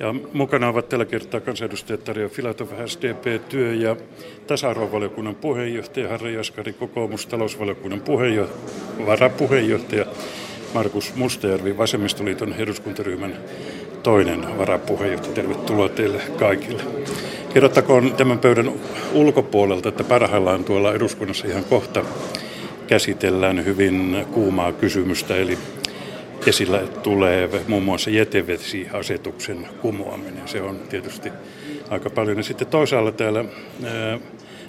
Ja mukana ovat tällä kertaa kansanedustajat Tarja Filatov, SDP, työ- ja tasa-arvovaliokunnan puheenjohtaja, Harri Jaskari, kokoomus, talousvaliokunnan puheenjohtaja, varapuheenjohtaja, Markus Mustajärvi, Vasemmistoliiton eduskuntaryhmän toinen varapuheenjohtaja. Tervetuloa teille kaikille. Kerrottakoon tämän pöydän ulkopuolelta, että parhaillaan tuolla eduskunnassa ihan kohta käsitellään hyvin kuumaa kysymystä, eli esillä tulee muun muassa jätevesiasetuksen kumoaminen. Se on tietysti aika paljon. Ja sitten toisaalla täällä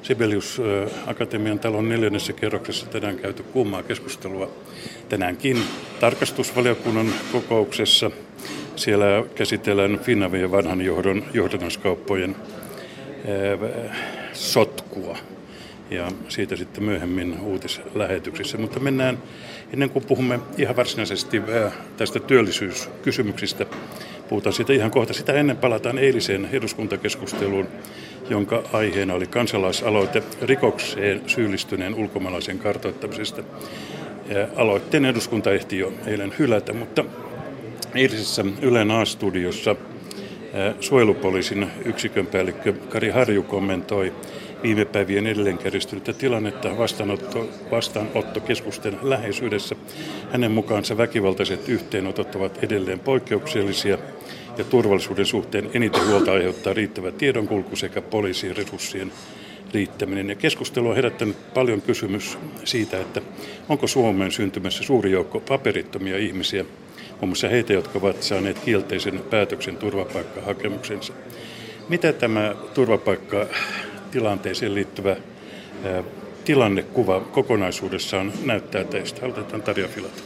Sibelius Akatemian talon neljännessä kerroksessa tänään käyty kuumaa keskustelua tänäänkin tarkastusvaliokunnan kokouksessa. Siellä käsitellään Finavien vanhan johdon johdannaskauppojen sotkua ja siitä sitten myöhemmin uutislähetyksissä. Mutta mennään, ennen kuin puhumme ihan varsinaisesti tästä työllisyyskysymyksistä, puhutaan siitä ihan kohta. Sitä ennen palataan eiliseen eduskuntakeskusteluun, jonka aiheena oli kansalaisaloite rikokseen syyllistyneen ulkomaalaisen kartoittamisesta. Ja aloitteen eduskunta ehti jo eilen hylätä, mutta eilisessä Ylen A-studiossa suojelupoliisin yksikön päällikkö Kari Harju kommentoi viime päivien edelleen kärjistynyttä tilannetta vastaanotto, vastaanottokeskusten läheisyydessä. Hänen mukaansa väkivaltaiset yhteenotot ovat edelleen poikkeuksellisia ja turvallisuuden suhteen eniten huolta aiheuttaa riittävä tiedonkulku sekä poliisien resurssien riittäminen. Ja keskustelu on herättänyt paljon kysymys siitä, että onko Suomeen syntymässä suuri joukko paperittomia ihmisiä, muun muassa heitä, jotka ovat saaneet kielteisen päätöksen turvapaikkahakemuksensa. Mitä tämä turvapaikkatilanteeseen liittyvä tilannekuva kokonaisuudessaan näyttää teistä? Aloitetaan Tarja Filat.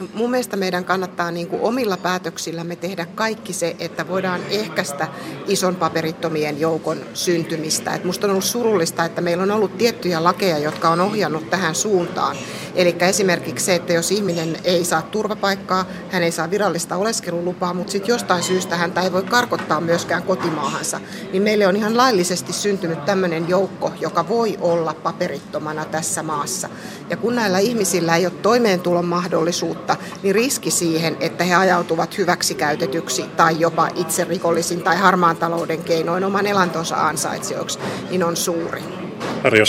No, mun mielestä meidän kannattaa niin kuin omilla päätöksillämme tehdä kaikki se, että voidaan ehkäistä ison paperittomien joukon syntymistä. Et musta on ollut surullista, että meillä on ollut tiettyjä lakeja, jotka on ohjannut tähän suuntaan. Eli esimerkiksi se, että jos ihminen ei saa turvapaikkaa, hän ei saa virallista oleskelulupaa, mutta sitten jostain syystä häntä ei voi karkottaa myöskään kotimaahansa, niin meille on ihan laillisesti syntynyt tämmöinen joukko, joka voi olla paperittomana tässä maassa. Ja kun näillä ihmisillä ei ole toimeentulon mahdollisuutta, niin riski siihen, että he ajautuvat hyväksikäytetyksi tai jopa itse rikollisin tai harmaan talouden keinoin oman elantonsa ansaitsijoiksi, niin on suuri. Harri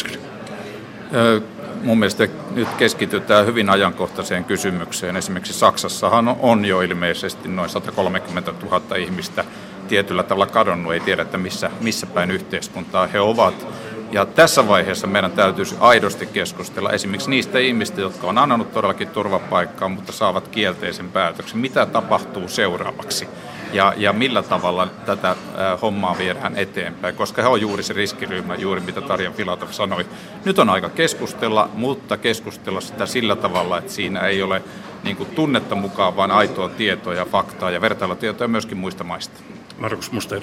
mun mielestä nyt keskitytään hyvin ajankohtaiseen kysymykseen. Esimerkiksi Saksassahan on jo ilmeisesti noin 130 000 ihmistä tietyllä tavalla kadonnut, ei tiedä, että missä, missä päin yhteiskuntaa he ovat. Ja tässä vaiheessa meidän täytyisi aidosti keskustella esimerkiksi niistä ihmistä, jotka on annanut todellakin turvapaikkaa, mutta saavat kielteisen päätöksen. Mitä tapahtuu seuraavaksi? ja, ja millä tavalla tätä hommaa viedään eteenpäin, koska he on juuri se riskiryhmä, juuri mitä Tarja Filatov sanoi. Nyt on aika keskustella, mutta keskustella sitä sillä tavalla, että siinä ei ole niin kuin tunnetta mukaan, vaan aitoa tietoa ja faktaa ja vertailutietoa myöskin muista maista. Markus Muster.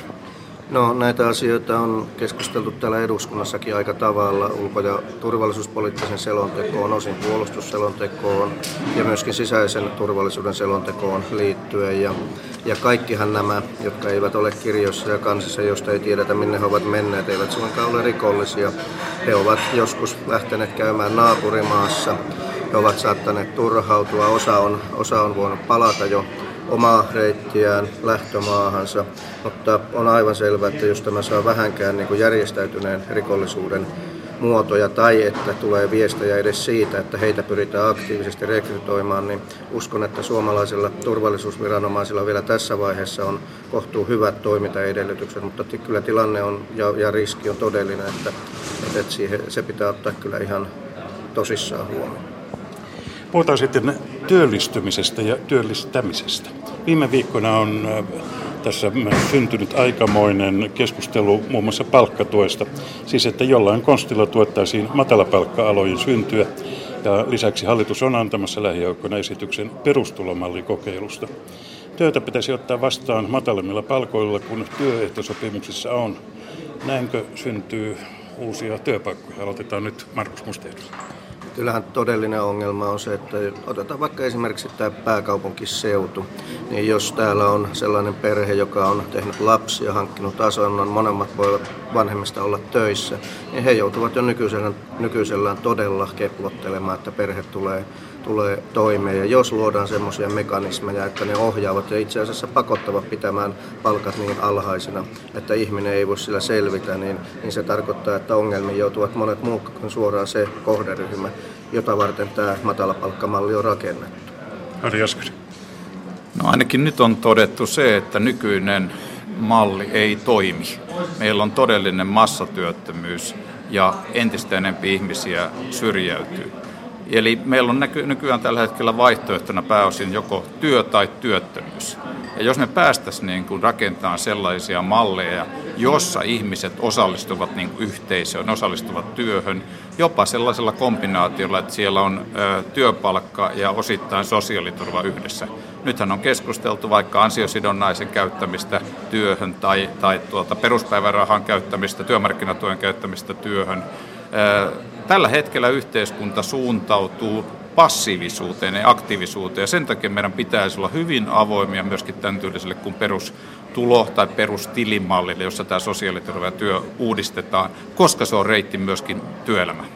No näitä asioita on keskusteltu täällä eduskunnassakin aika tavalla ulko- ja turvallisuuspoliittisen selontekoon, osin puolustusselontekoon ja myöskin sisäisen turvallisuuden selontekoon liittyen. Ja, ja kaikkihan nämä, jotka eivät ole kirjoissa ja kansissa, josta ei tiedetä minne he ovat menneet, eivät suinkaan ole rikollisia. He ovat joskus lähteneet käymään naapurimaassa, he ovat saattaneet turhautua, osa on, osa on voinut palata jo omaa reittiään lähtömaahansa, mutta on aivan selvää, että jos tämä saa vähänkään niin kuin järjestäytyneen rikollisuuden muotoja tai että tulee viestejä edes siitä, että heitä pyritään aktiivisesti rekrytoimaan, niin uskon, että suomalaisilla turvallisuusviranomaisilla vielä tässä vaiheessa on kohtuu hyvät toimintaedellytykset, mutta kyllä tilanne on ja, ja riski on todellinen, että, että siihen, se pitää ottaa kyllä ihan tosissaan huomioon. Puhutaan sitten työllistymisestä ja työllistämisestä. Viime viikkoina on tässä syntynyt aikamoinen keskustelu muun muassa palkkatuesta. Siis että jollain konstilla tuettaisiin matalapalkka-alojen syntyä. Ja lisäksi hallitus on antamassa lähiaikoina esityksen perustulomallikokeilusta. Työtä pitäisi ottaa vastaan matalemmilla palkoilla, kun työehtosopimuksissa on. Näinkö syntyy uusia työpaikkoja? Aloitetaan nyt Markus Musteeri kyllähän todellinen ongelma on se, että otetaan vaikka esimerkiksi tämä pääkaupunkiseutu, niin jos täällä on sellainen perhe, joka on tehnyt lapsia, hankkinut asunnon, monemmat voivat vanhemmista olla töissä, niin he joutuvat jo nykyisellään, nykyisellään todella keplottelemaan, että perhe tulee tulee toimeen. Ja jos luodaan semmoisia mekanismeja, että ne ohjaavat ja itse asiassa pakottavat pitämään palkat niin alhaisina, että ihminen ei voi sillä selvitä, niin, niin se tarkoittaa, että ongelmiin joutuvat monet muut kuin suoraan se kohderyhmä, jota varten tämä matalapalkkamalli on rakennettu. Ari Jaskari. No ainakin nyt on todettu se, että nykyinen malli ei toimi. Meillä on todellinen massatyöttömyys ja entistä enempi ihmisiä syrjäytyy. Eli meillä on näky- nykyään tällä hetkellä vaihtoehtona pääosin joko työ tai työttömyys. Ja jos me päästäisiin niin kuin rakentamaan sellaisia malleja, jossa ihmiset osallistuvat niin kuin yhteisöön, osallistuvat työhön, jopa sellaisella kombinaatiolla, että siellä on ö, työpalkka ja osittain sosiaaliturva yhdessä. Nythän on keskusteltu vaikka ansiosidonnaisen käyttämistä työhön tai, tai tuota peruspäivärahan käyttämistä, työmarkkinatuen käyttämistä työhön. Tällä hetkellä yhteiskunta suuntautuu passiivisuuteen ja aktiivisuuteen. Ja sen takia meidän pitäisi olla hyvin avoimia myöskin tämän tyyliselle kuin perustulo- tai perustilimallille, jossa tämä sosiaaliturva ja työ uudistetaan, koska se on reitti myöskin työelämään.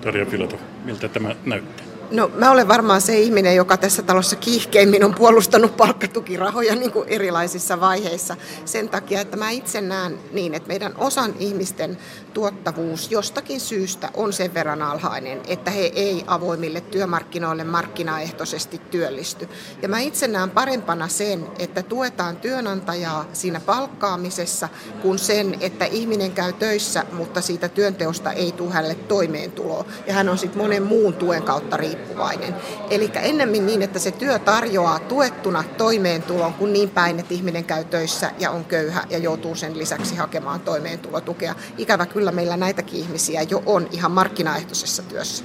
Tarja Filatov, miltä tämä näyttää? No mä olen varmaan se ihminen, joka tässä talossa kiihkeimmin on puolustanut palkkatukirahoja niin kuin erilaisissa vaiheissa sen takia, että mä itse näen niin, että meidän osan ihmisten tuottavuus jostakin syystä on sen verran alhainen, että he ei avoimille työmarkkinoille markkinaehtoisesti työllisty. Ja mä itse näen parempana sen, että tuetaan työnantajaa siinä palkkaamisessa kuin sen, että ihminen käy töissä, mutta siitä työnteosta ei tule hänelle toimeentuloa. Ja hän on sitten monen muun tuen kautta riippuvainen riippuvainen. Eli ennemmin niin, että se työ tarjoaa tuettuna toimeentulon kuin niin päin, että ihminen käy töissä ja on köyhä ja joutuu sen lisäksi hakemaan toimeentulotukea. Ikävä kyllä meillä näitäkin ihmisiä jo on ihan markkinaehtoisessa työssä.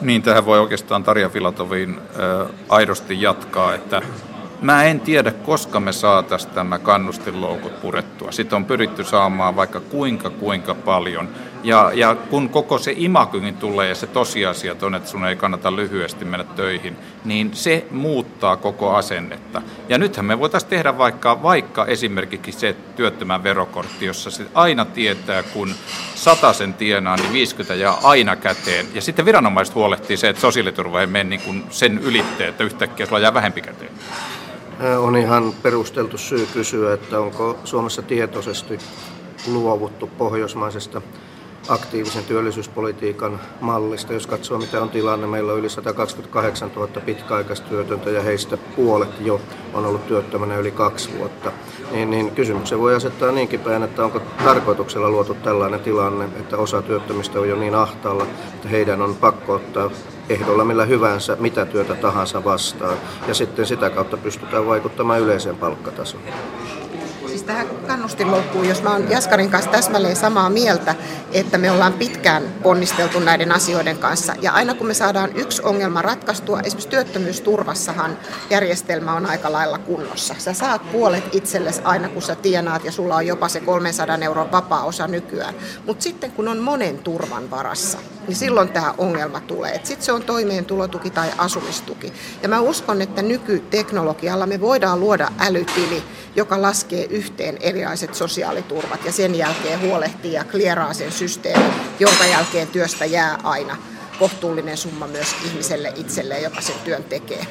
Niin, tähän voi oikeastaan Tarja Filatovin äh, aidosti jatkaa, että Mä en tiedä, koska me saataisiin tämä kannustinloukut purettua. Sitten on pyritty saamaan vaikka kuinka kuinka paljon. Ja, ja kun koko se imakykin tulee ja se tosiasia on, että sun ei kannata lyhyesti mennä töihin, niin se muuttaa koko asennetta. Ja nythän me voitaisiin tehdä vaikka, vaikka esimerkiksi se työttömän verokortti, jossa se aina tietää, kun sen tienaa, niin 50 jää aina käteen. Ja sitten viranomaiset huolehtii se, että sosiaaliturva ei mene niin kuin sen ylitteen, että yhtäkkiä sulla jää vähempi käteen. On ihan perusteltu syy kysyä, että onko Suomessa tietoisesti luovuttu pohjoismaisesta aktiivisen työllisyyspolitiikan mallista. Jos katsoo mitä on tilanne, meillä on yli 128 000 pitkäaikaistyötöntä ja heistä puolet jo on ollut työttömänä yli kaksi vuotta. Niin, niin kysymyksen voi asettaa niinkin päin, että onko tarkoituksella luotu tällainen tilanne, että osa työttömistä on jo niin ahtaalla, että heidän on pakko ottaa ehdolla millä hyvänsä mitä työtä tahansa vastaan. Ja sitten sitä kautta pystytään vaikuttamaan yleiseen palkkatasoon tähän kannustinloukkuun, jos mä oon Jaskarin kanssa täsmälleen samaa mieltä, että me ollaan pitkään ponnisteltu näiden asioiden kanssa. Ja aina kun me saadaan yksi ongelma ratkaistua, esimerkiksi työttömyysturvassahan järjestelmä on aika lailla kunnossa. Sä saat puolet itsellesi aina kun sä tienaat ja sulla on jopa se 300 euron vapaa-osa nykyään. Mutta sitten kun on monen turvan varassa, niin silloin tämä ongelma tulee. Sitten se on toimeentulotuki tai asumistuki. Ja mä uskon, että nykyteknologialla me voidaan luoda älytili, joka laskee yhteen erilaiset sosiaaliturvat ja sen jälkeen huolehtii ja klieraa sen systeemin, jonka jälkeen työstä jää aina kohtuullinen summa myös ihmiselle itselleen, joka sen työn tekee.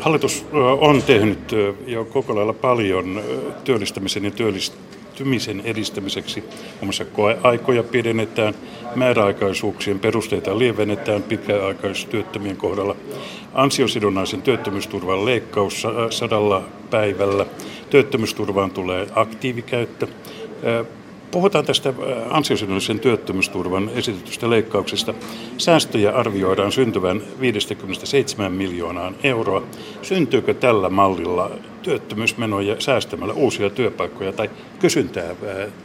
Hallitus on tehnyt jo koko lailla paljon työllistämisen ja työllistymisen edistämiseksi. Muun muassa koeaikoja pidennetään, määräaikaisuuksien perusteita lievennetään pitkäaikaistyöttömien kohdalla. Ansiosidonnaisen työttömyysturvan leikkaus sadalla päivällä. Työttömyysturvaan tulee aktiivikäyttö. Puhutaan tästä ansiosidonnaisen työttömyysturvan esitetystä leikkauksesta. Säästöjä arvioidaan syntyvän 57 miljoonaan euroa. Syntyykö tällä mallilla työttömyysmenoja säästämällä uusia työpaikkoja tai kysyntää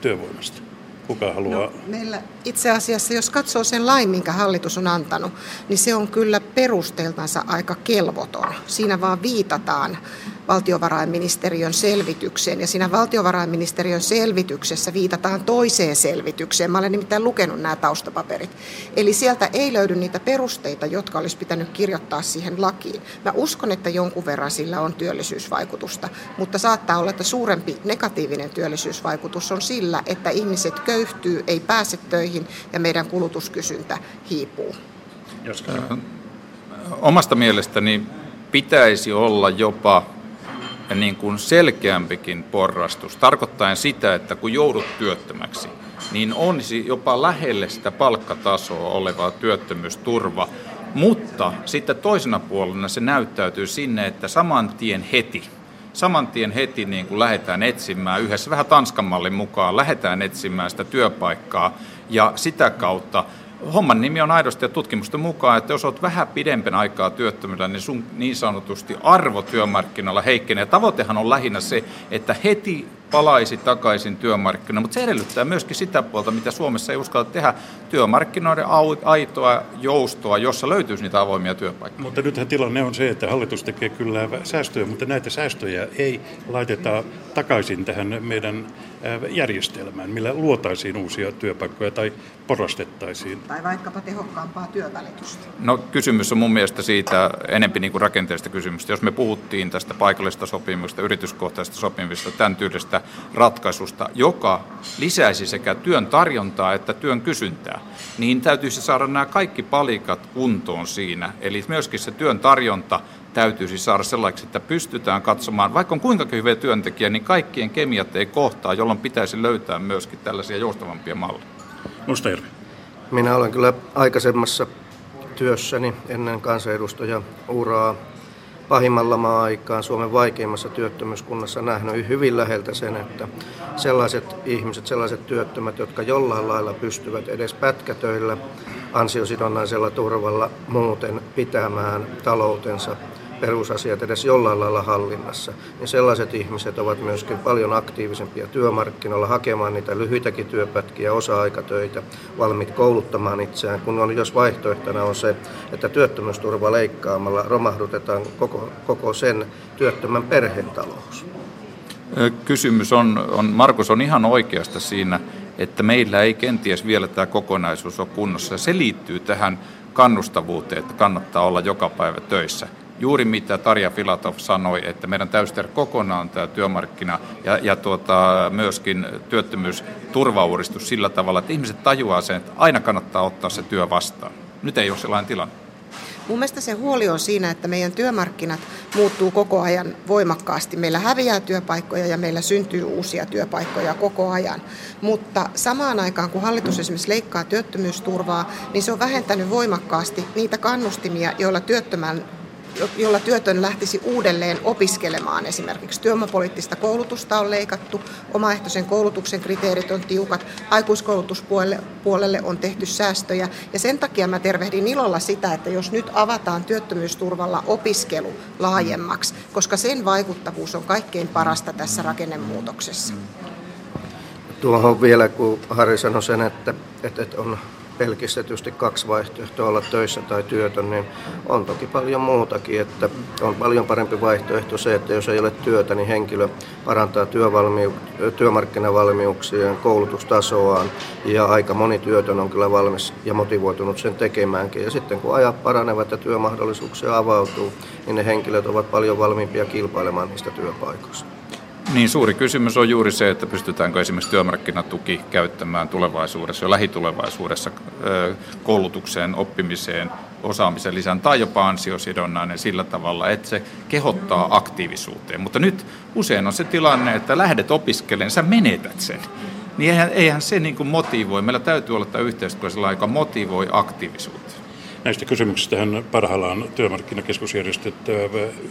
työvoimasta? Kuka haluaa? No, meillä itse asiassa, jos katsoo sen lain, minkä hallitus on antanut, niin se on kyllä perusteeltansa aika kelvoton. Siinä vaan viitataan valtiovarainministeriön selvitykseen. Ja siinä valtiovarainministeriön selvityksessä viitataan toiseen selvitykseen. Mä olen nimittäin lukenut nämä taustapaperit. Eli sieltä ei löydy niitä perusteita, jotka olisi pitänyt kirjoittaa siihen lakiin. Mä uskon, että jonkun verran sillä on työllisyysvaikutusta, mutta saattaa olla, että suurempi negatiivinen työllisyysvaikutus on sillä, että ihmiset köyhtyy, ei pääse töihin ja meidän kulutuskysyntä hiipuu. Jos Omasta mielestäni pitäisi olla jopa niin kuin selkeämpikin porrastus, tarkoittaen sitä, että kun joudut työttömäksi, niin olisi jopa lähelle sitä palkkatasoa olevaa työttömyysturva, mutta sitten toisena puolena se näyttäytyy sinne, että saman tien heti, saman tien heti niin kuin lähdetään etsimään, yhdessä vähän Tanskan mallin mukaan, lähdetään etsimään sitä työpaikkaa ja sitä kautta homman nimi on aidosti ja tutkimusten mukaan, että jos olet vähän pidempän aikaa työttömyydellä, niin sun niin sanotusti arvo työmarkkinoilla heikkenee. Tavoitehan on lähinnä se, että heti palaisi takaisin työmarkkinoille, mutta se edellyttää myöskin sitä puolta, mitä Suomessa ei uskalla tehdä, työmarkkinoiden aitoa joustoa, jossa löytyisi niitä avoimia työpaikkoja. Mutta nythän tilanne on se, että hallitus tekee kyllä säästöjä, mutta näitä säästöjä ei laiteta takaisin tähän meidän järjestelmään, millä luotaisiin uusia työpaikkoja tai porrastettaisiin. Tai vaikkapa tehokkaampaa työvälitystä. No kysymys on mun mielestä siitä enempi niin kuin rakenteellista kysymystä. Jos me puhuttiin tästä paikallisesta sopimuksesta, yrityskohtaisesta sopimuksesta, tämän tyylistä ratkaisusta, joka lisäisi sekä työn tarjontaa että työn kysyntää, niin täytyisi saada nämä kaikki palikat kuntoon siinä. Eli myöskin se työn tarjonta täytyisi saada sellaiseksi, että pystytään katsomaan, vaikka on kuinka hyviä työntekijä, niin kaikkien kemiat ei kohtaa, jolloin pitäisi löytää myöskin tällaisia joustavampia malleja. Mustajärvi. Minä olen kyllä aikaisemmassa työssäni ennen kansanedustajan uraa pahimmalla maa-aikaan Suomen vaikeimmassa työttömyyskunnassa nähnyt hyvin läheltä sen, että sellaiset ihmiset, sellaiset työttömät, jotka jollain lailla pystyvät edes pätkätöillä ansiosidonnaisella turvalla muuten pitämään taloutensa perusasiat edes jollain lailla hallinnassa, niin sellaiset ihmiset ovat myöskin paljon aktiivisempia työmarkkinoilla hakemaan niitä lyhyitäkin työpätkiä, osa-aikatöitä, valmiit kouluttamaan itseään, kun on, jos vaihtoehtona on se, että työttömyysturva leikkaamalla romahdutetaan koko, koko sen työttömän perhetalous. Kysymys on, on, Markus on ihan oikeasta siinä, että meillä ei kenties vielä tämä kokonaisuus ole kunnossa. Se liittyy tähän kannustavuuteen, että kannattaa olla joka päivä töissä juuri mitä Tarja Filatov sanoi, että meidän täytyy tehdä kokonaan tämä työmarkkina ja, ja tuota, myöskin työttömyysturvauudistus sillä tavalla, että ihmiset tajuaa sen, että aina kannattaa ottaa se työ vastaan. Nyt ei ole sellainen tilanne. Mun mielestä se huoli on siinä, että meidän työmarkkinat muuttuu koko ajan voimakkaasti. Meillä häviää työpaikkoja ja meillä syntyy uusia työpaikkoja koko ajan. Mutta samaan aikaan, kun hallitus esimerkiksi leikkaa työttömyysturvaa, niin se on vähentänyt voimakkaasti niitä kannustimia, joilla työttömän jolla työtön lähtisi uudelleen opiskelemaan. Esimerkiksi työvoimapoliittista koulutusta on leikattu, omaehtoisen koulutuksen kriteerit on tiukat, aikuiskoulutuspuolelle on tehty säästöjä. Ja sen takia mä tervehdin ilolla sitä, että jos nyt avataan työttömyysturvalla opiskelu laajemmaksi, koska sen vaikuttavuus on kaikkein parasta tässä rakennemuutoksessa. Tuohon vielä, kun Harri sanoi sen, että, että, että on pelkistetysti kaksi vaihtoehtoa olla töissä tai työtön, niin on toki paljon muutakin. Että on paljon parempi vaihtoehto se, että jos ei ole työtä, niin henkilö parantaa työvalmiu- työmarkkinavalmiuksia, koulutustasoaan ja aika moni työtön on kyllä valmis ja motivoitunut sen tekemäänkin. Ja sitten kun ajat paranevat ja työmahdollisuuksia avautuu, niin ne henkilöt ovat paljon valmiimpia kilpailemaan niistä työpaikoista. Niin suuri kysymys on juuri se, että pystytäänkö esimerkiksi työmarkkinatuki käyttämään tulevaisuudessa ja lähitulevaisuudessa koulutukseen, oppimiseen, osaamisen lisään tai jopa ansiosidonnainen sillä tavalla, että se kehottaa aktiivisuuteen. Mutta nyt usein on se tilanne, että lähdet opiskelemaan, sä menetät sen. Niin eihän, eihän se niin kuin motivoi. Meillä täytyy olla tämä yhteiskunnallisella joka motivoi aktiivisuutta. Näistä kysymyksistä parhaillaan työmarkkinakeskusjärjestöt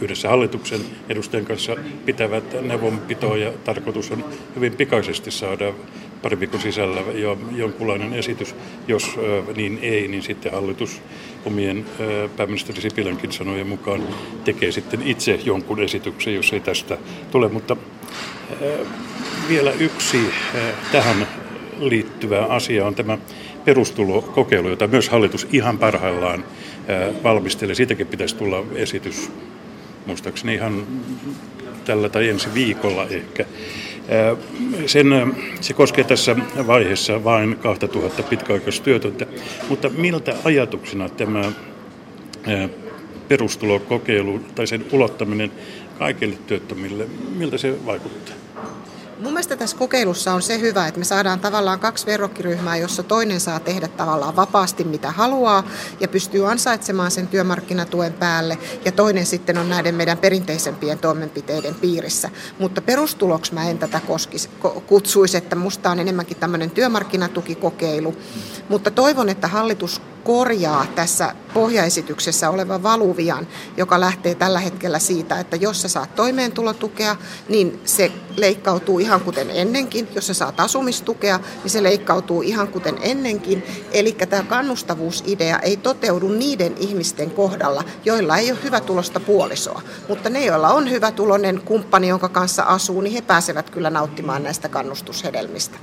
yhdessä hallituksen edustajien kanssa pitävät neuvonpitoa ja tarkoitus on hyvin pikaisesti saada pari viikon sisällä jo jonkunlainen esitys. Jos niin ei, niin sitten hallitus omien pääministeri Sipilänkin sanojen mukaan tekee sitten itse jonkun esityksen, jos ei tästä tule. Mutta vielä yksi tähän liittyvä asia on tämä perustulokokeilu, jota myös hallitus ihan parhaillaan valmistelee. Siitäkin pitäisi tulla esitys, muistaakseni ihan tällä tai ensi viikolla ehkä. Sen, se koskee tässä vaiheessa vain 2000 pitkäaikaistyötöntä, mutta miltä ajatuksena tämä perustulokokeilu tai sen ulottaminen kaikille työttömille, miltä se vaikuttaa? Mun mielestä tässä kokeilussa on se hyvä, että me saadaan tavallaan kaksi verrokkiryhmää, jossa toinen saa tehdä tavallaan vapaasti mitä haluaa ja pystyy ansaitsemaan sen työmarkkinatuen päälle ja toinen sitten on näiden meidän perinteisempien toimenpiteiden piirissä. Mutta perustuloksi mä en tätä koskisi, kutsuisi, että musta on enemmänkin tämmöinen työmarkkinatukikokeilu. Mutta toivon, että hallitus korjaa tässä pohjaesityksessä olevan valuvian, joka lähtee tällä hetkellä siitä, että jos sä saat toimeentulotukea, niin se leikkautuu ihan kuten ennenkin. Jos sä saat asumistukea, niin se leikkautuu ihan kuten ennenkin. Eli tämä kannustavuusidea ei toteudu niiden ihmisten kohdalla, joilla ei ole hyvä tulosta puolisoa. Mutta ne, joilla on hyvä tulonen kumppani, jonka kanssa asuu, niin he pääsevät kyllä nauttimaan näistä kannustushedelmistä.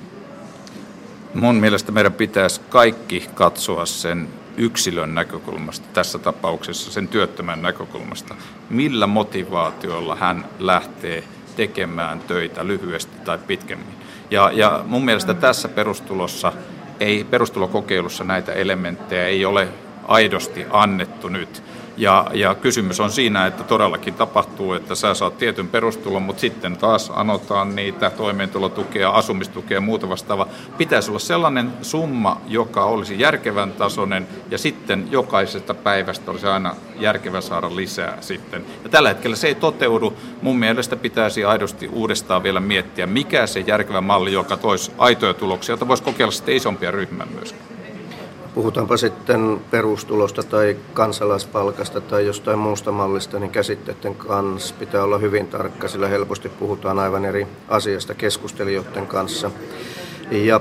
Mun mielestä meidän pitäisi kaikki katsoa sen yksilön näkökulmasta, tässä tapauksessa sen työttömän näkökulmasta, millä motivaatiolla hän lähtee tekemään töitä lyhyesti tai pitkemmin. Ja, ja mun mielestä tässä perustulossa, ei, perustulokokeilussa näitä elementtejä ei ole aidosti annettu nyt. Ja, ja kysymys on siinä, että todellakin tapahtuu, että sä saat tietyn perustulon, mutta sitten taas anotaan niitä toimeentulotukea, asumistukea ja muuta vastaavaa. Pitäisi olla sellainen summa, joka olisi järkevän tasoinen ja sitten jokaisesta päivästä olisi aina järkevä saada lisää sitten. Ja tällä hetkellä se ei toteudu. Mun mielestä pitäisi aidosti uudestaan vielä miettiä, mikä se järkevä malli, joka toisi aitoja tuloksia, jota voisi kokeilla sitten isompia ryhmää myöskin. Puhutaanpa sitten perustulosta tai kansalaispalkasta tai jostain muusta mallista, niin käsitteiden kanssa pitää olla hyvin tarkka, sillä helposti puhutaan aivan eri asiasta keskustelijoiden kanssa. Ja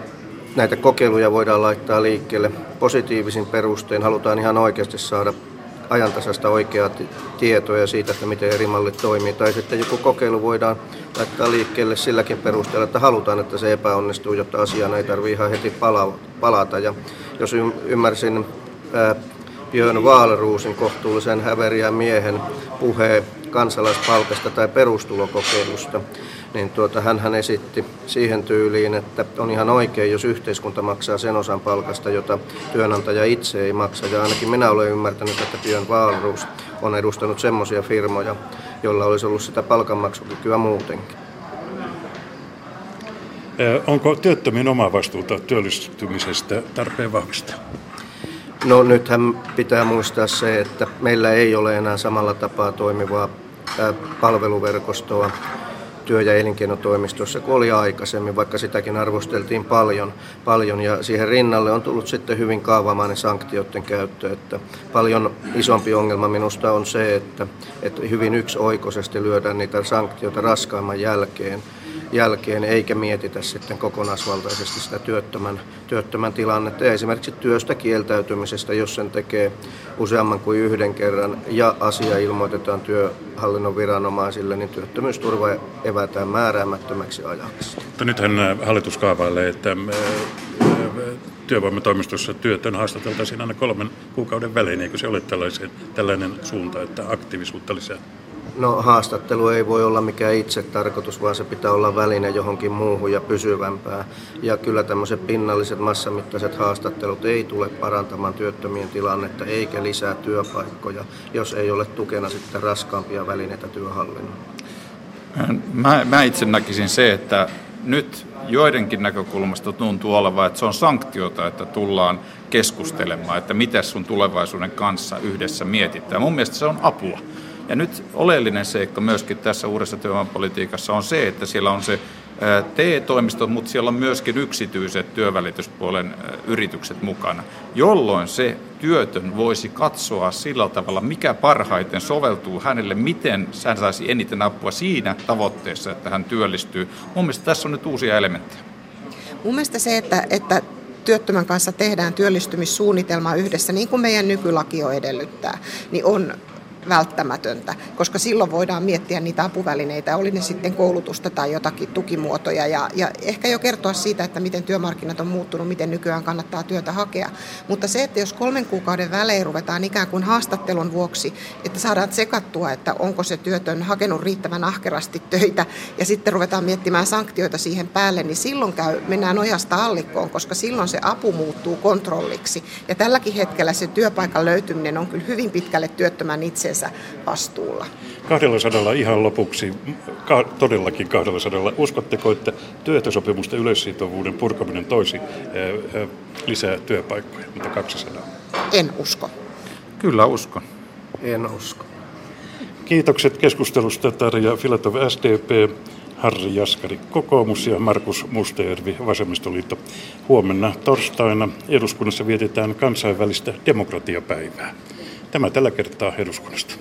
näitä kokeiluja voidaan laittaa liikkeelle positiivisin perustein. Halutaan ihan oikeasti saada ajantasasta oikeaa tietoa siitä, että miten eri mallit toimii. Tai sitten joku kokeilu voidaan laittaa liikkeelle silläkin perusteella, että halutaan, että se epäonnistuu, jotta asiaan ei tarvitse ihan heti palata. Ja jos ymmärsin Björn Wahlroosin kohtuullisen häveriän miehen puheen kansalaispalkasta tai perustulokokeilusta, niin tuota, hän esitti siihen tyyliin, että on ihan oikein, jos yhteiskunta maksaa sen osan palkasta, jota työnantaja itse ei maksa. Ja ainakin minä olen ymmärtänyt, että Björn Wahlroos on edustanut semmoisia firmoja, joilla olisi ollut sitä palkanmaksukykyä muutenkin. Onko työttömien oma vastuuta työllistymisestä tarpeen vahvistaa? No nythän pitää muistaa se, että meillä ei ole enää samalla tapaa toimivaa palveluverkostoa työ- ja elinkeinotoimistossa kuin oli aikaisemmin, vaikka sitäkin arvosteltiin paljon, paljon. Ja siihen rinnalle on tullut sitten hyvin kaavamainen sanktioiden käyttö. Että paljon isompi ongelma minusta on se, että, että hyvin yksioikoisesti lyödään niitä sanktioita raskaimman jälkeen jälkeen, eikä mietitä sitten kokonaisvaltaisesti sitä työttömän, työttömän tilannetta. Esimerkiksi työstä kieltäytymisestä, jos sen tekee useamman kuin yhden kerran ja asia ilmoitetaan työhallinnon viranomaisille, niin työttömyysturva evätään määräämättömäksi ajaksi. Mutta nythän äh, hallitus kaavailee, että äh, äh, työvoimatoimistossa työtön haastateltaisiin aina kolmen kuukauden välein, eikö se ole tällainen suunta, että aktiivisuutta lisää? No haastattelu ei voi olla mikään itse tarkoitus, vaan se pitää olla väline johonkin muuhun ja pysyvämpää. Ja kyllä tämmöiset pinnalliset massamittaiset haastattelut ei tule parantamaan työttömien tilannetta eikä lisää työpaikkoja, jos ei ole tukena sitten raskaampia välineitä työhallinnon. Mä, mä itse näkisin se, että nyt joidenkin näkökulmasta tuntuu olevan, että se on sanktiota, että tullaan keskustelemaan, että miten sun tulevaisuuden kanssa yhdessä mietitään. Mun mielestä se on apua. Ja nyt oleellinen seikka myöskin tässä uudessa työvoimapolitiikassa on se, että siellä on se TE-toimistot, mutta siellä on myöskin yksityiset työvälityspuolen yritykset mukana, jolloin se työtön voisi katsoa sillä tavalla, mikä parhaiten soveltuu hänelle, miten hän saisi eniten apua siinä tavoitteessa, että hän työllistyy. Mun mielestä tässä on nyt uusia elementtejä. Mun mielestä se, että, että työttömän kanssa tehdään työllistymissuunnitelma yhdessä, niin kuin meidän nykylaki jo edellyttää, niin on välttämätöntä, koska silloin voidaan miettiä niitä apuvälineitä, oli ne sitten koulutusta tai jotakin tukimuotoja ja, ja ehkä jo kertoa siitä, että miten työmarkkinat on muuttunut, miten nykyään kannattaa työtä hakea. Mutta se, että jos kolmen kuukauden välein ruvetaan ikään kuin haastattelun vuoksi, että saadaan sekattua, että onko se työtön hakenut riittävän ahkerasti töitä ja sitten ruvetaan miettimään sanktioita siihen päälle, niin silloin käy, mennään ojasta allikkoon, koska silloin se apu muuttuu kontrolliksi. Ja tälläkin hetkellä se työpaikan löytyminen on kyllä hyvin pitkälle työttömän itse itsensä vastuulla. 200 ihan lopuksi, ka- todellakin 200. Uskotteko, että työehtosopimusten yleissitovuuden purkaminen toisi ää, ää, lisää työpaikkoja, mutta 200? En usko. Kyllä uskon. En usko. Kiitokset keskustelusta Tarja Filatov SDP, Harri Jaskari kokoomus ja Markus Mustajärvi Vasemmistoliitto. Huomenna torstaina eduskunnassa vietetään kansainvälistä demokratiapäivää. Tämä tällä kertaa eduskunnasta.